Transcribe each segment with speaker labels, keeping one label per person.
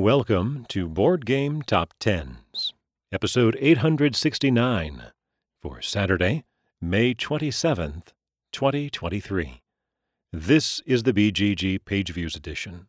Speaker 1: Welcome to Board Game Top Tens, episode 869 for Saturday, May 27th, 2023. This is the BGG Page Views edition.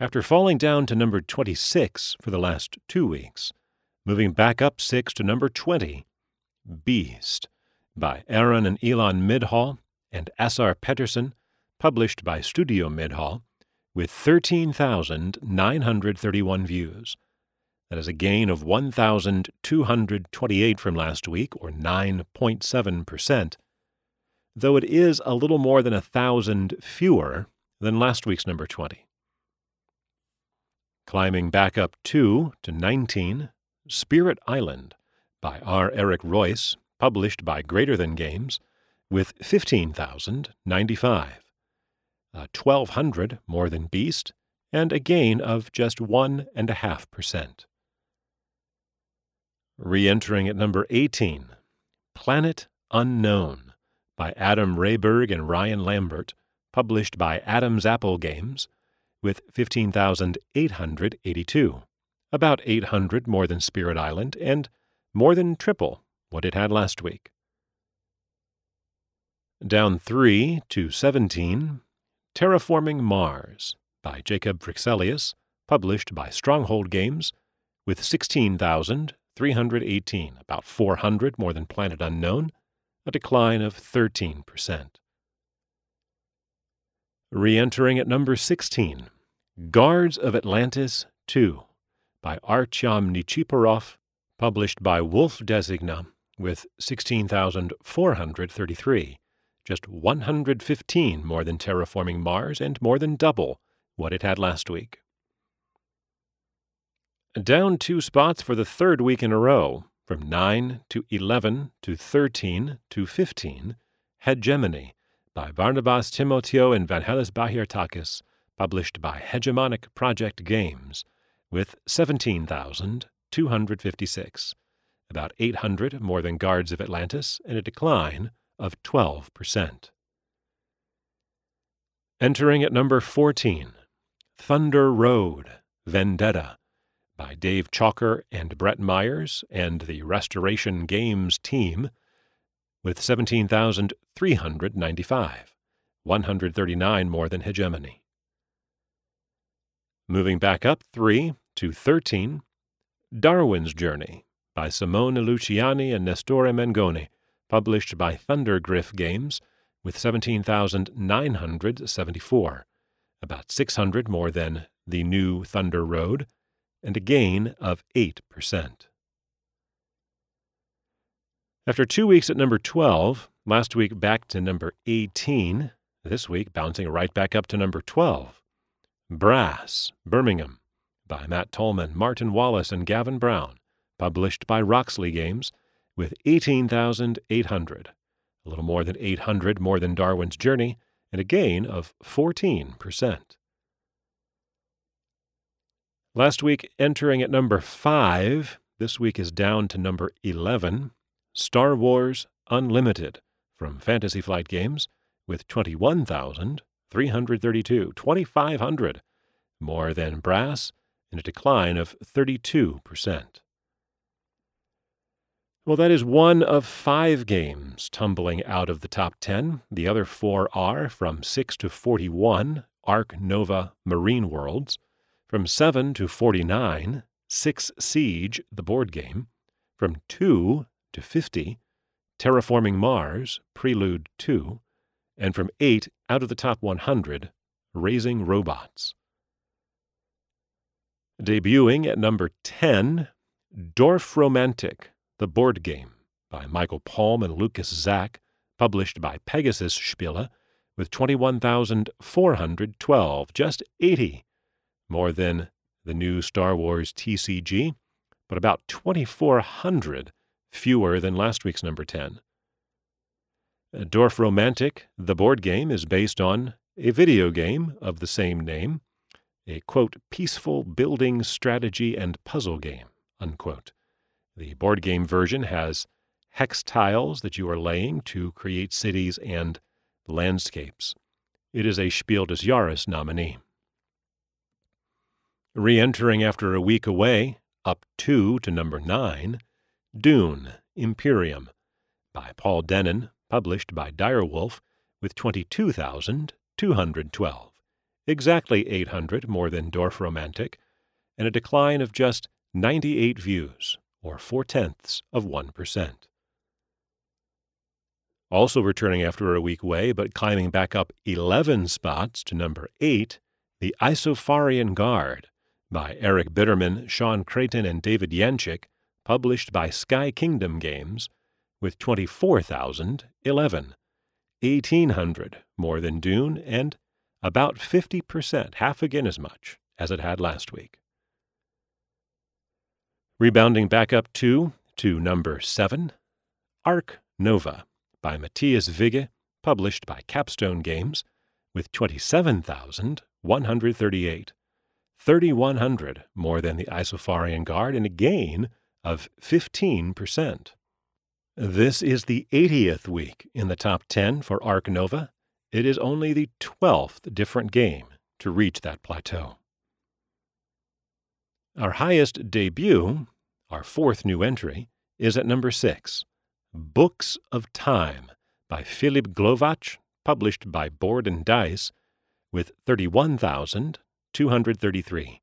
Speaker 1: After falling down to number 26 for the last two weeks, moving back up six to number 20, Beast by Aaron and Elon Midhall and Assar Pettersson, published by Studio Midhall, with 13,931 views. That is a gain of 1,228 from last week, or 9.7%, though it is a little more than a thousand fewer than last week's number 20. Climbing back up two to 19, Spirit Island by R. Eric Reuss, published by Greater Than Games, with 15,095. Uh, 1,200 more than Beast, and a gain of just 1.5%. Re entering at number 18, Planet Unknown by Adam Rehberg and Ryan Lambert, published by Adam's Apple Games, with 15,882, about 800 more than Spirit Island, and more than triple what it had last week. Down 3 to 17, Terraforming Mars by Jacob Fryxelius, published by Stronghold Games, with 16,318, about 400 more than Planet Unknown, a decline of 13%. Re entering at number 16, Guards of Atlantis 2 by Artyom Nichipurov, published by Wolff Designa, with 16,433, just 115 more than terraforming Mars and more than double what it had last week. Down two spots for the third week in a row, from 9 to 11 to 13 to 15, Hegemony by Barnabas Timotheou and Vangelis Bagiartakis, published by Hegemonic Project Games, with 17,256, about 800 more than Guards of Atlantis, and a decline of 12%. Entering at number 14, Thunder Road Vendetta by Dave Chalker and Brett Myers and the Restoration Games team with 17,395, 139 more than Hegemony. Moving back up 3 to 13, Darwin's Journey by Simone Luciani and Nestore Mengoni, published by Thundergryph Games with 17,974, about 600 more than The New Thunder Road, and a gain of 8%. After two weeks at number 12, last week back to number 18, this week bouncing right back up to number 12. Brass, Birmingham, by Matt Tolman, Martin Wallace, and Gavan Brown, published by Roxley Games, with 18,800, a little more than 800 more than Darwin's Journey, and a gain of 14%. Last week, entering at number 5, this week is down to number 11, Star Wars Unlimited from Fantasy Flight Games, with 21,332, 2,500 more than Brass, and a decline of 32%. Well, that is one of five games tumbling out of the top 10. The other four are from 6 to 41, Ark Nova Marine Worlds, from 7 to 49, 6 Siege, the board game, from 2 to 50, Terraforming Mars, Prelude 2, and from 8 out of the top 100, Raising Robots. Debuting at number 10, Dorfromantik, the board game, by Michael Palm and Lukas Zach, published by Pegasus Spiele, with 21,412, just 80 more than the new Star Wars TCG, but about 2,400 fewer than last week's number 10. Uh, Dorfromantik, the board game, is based on a video game of the same name, a quote, peaceful building strategy and puzzle game, unquote. The board game version has hex tiles that you are laying to create cities and landscapes. It is a Spiel des Jahres nominee. Re entering after a week away, up two to number nine, Dune Imperium by Paul Dennen, published by Direwolf, with 22,212, exactly 800 more than Dorfromantik, and a decline of just 98 views, or four tenths of 1%. Also returning after a week away, but climbing back up 11 spots to number 8, The Isofarian Guard by Eric Bitterman, Sean Creighton, and David Yanchik, published by Sky Kingdom Games, with 24,011, 1,800 more than Dune, and about 50%, half again as much as it had last week. Rebounding back up two to number 7, Ark Nova by Mathias Wigge, published by Capstone Games, with 27,138, 3,100 more than the Isofarian Guard, and a gain of 15%. This is the 80th week in the top 10 for Ark Nova. It is only the 12th different game to reach that plateau. Our highest debut, our fourth new entry, is at number 6, Books of Time by Filip Glowacz, published by Board and Dice, with 31,233,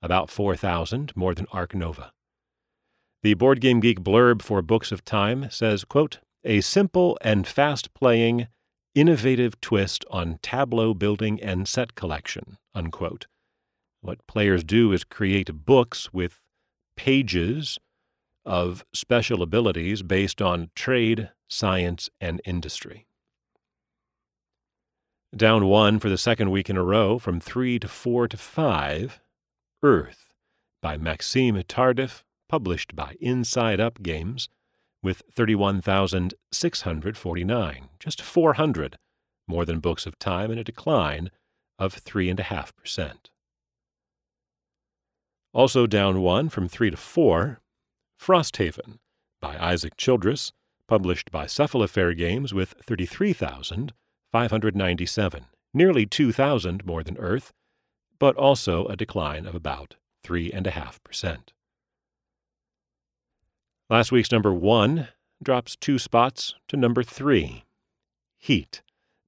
Speaker 1: about 4,000 more than Ark Nova. The Board Game Geek blurb for Books of Time says, quote, a simple and fast playing, innovative twist on tableau building and set collection, unquote. What players do is create books with pages of special abilities based on trade, science, and industry. Down one for the second week in a row, from three to four to five, Earth by Maxime Tardif, published by Inside Up Games, with 31,649, just 400 more than Books of Time, and a decline of 3.5%. Also down one from 3 to 4, Frosthaven by Isaac Childres, published by Cephalofair Games, with 33,597, nearly 2,000 more than Earth, but also a decline of about 3.5%. Last week's number one drops two spots to number three. Heat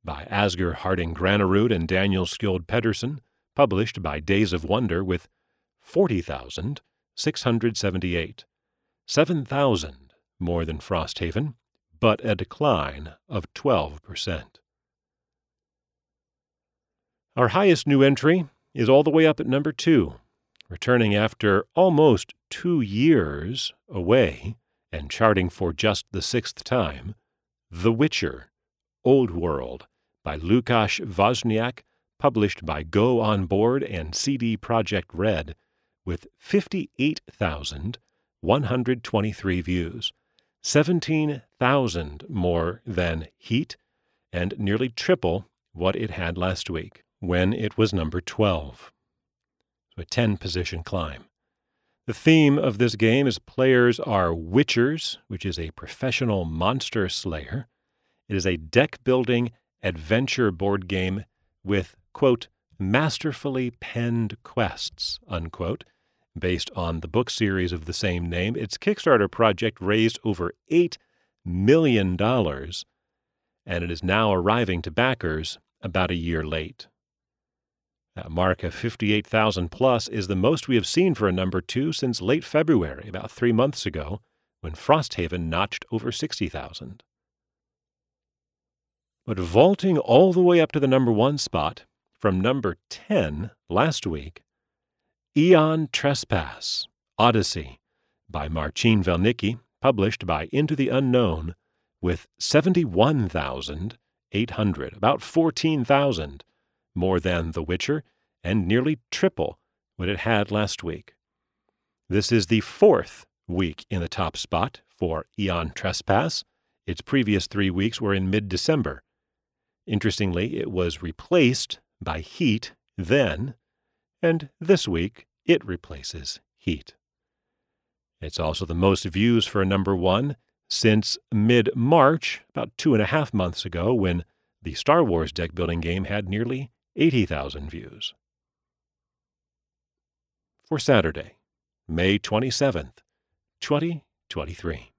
Speaker 1: by Asger Harding Granerud and Daniel Skjold Pedersen, published by Days of Wonder with 40,678. 7,000 more than Frosthaven, but a decline of 12%. Our highest new entry is all the way up at number two, returning after almost two years away and charting for just the sixth time, The Witcher, Old World by Lukasz Wozniak, published by Go On Board and CD Projekt Red, with 58,123 views, 17,000 more than Heat, and nearly triple what it had last week when it was number 12 a 10 position climb. The theme of this game is players are witchers, which is a professional monster slayer. It is a deck building adventure board game with, quote, masterfully penned quests, unquote, based on the book series of the same name. Its Kickstarter project raised over $8 million, and it is now arriving to backers about a year late. That mark of 58,000 plus is the most we have seen for a number two since late February, about three months ago, when Frosthaven notched over 60,000. But vaulting all the way up to the number one spot, from number 10 last week, Aeon Trespass Odyssey by Marcin Welnicki, published by Into the Unknown, with 71,800, about 14,000 more than The Witcher, and nearly triple what it had last week. This is the fourth week in the top spot for Aeon Trespass. Its previous three weeks were in mid December. Interestingly, it was replaced by Heat then, and this week it replaces Heat. It's also the most views for a number one since mid March, about two and a half months ago, when the Star Wars deck building game had nearly 80,000 views. for Saturday, May 27th, 2023.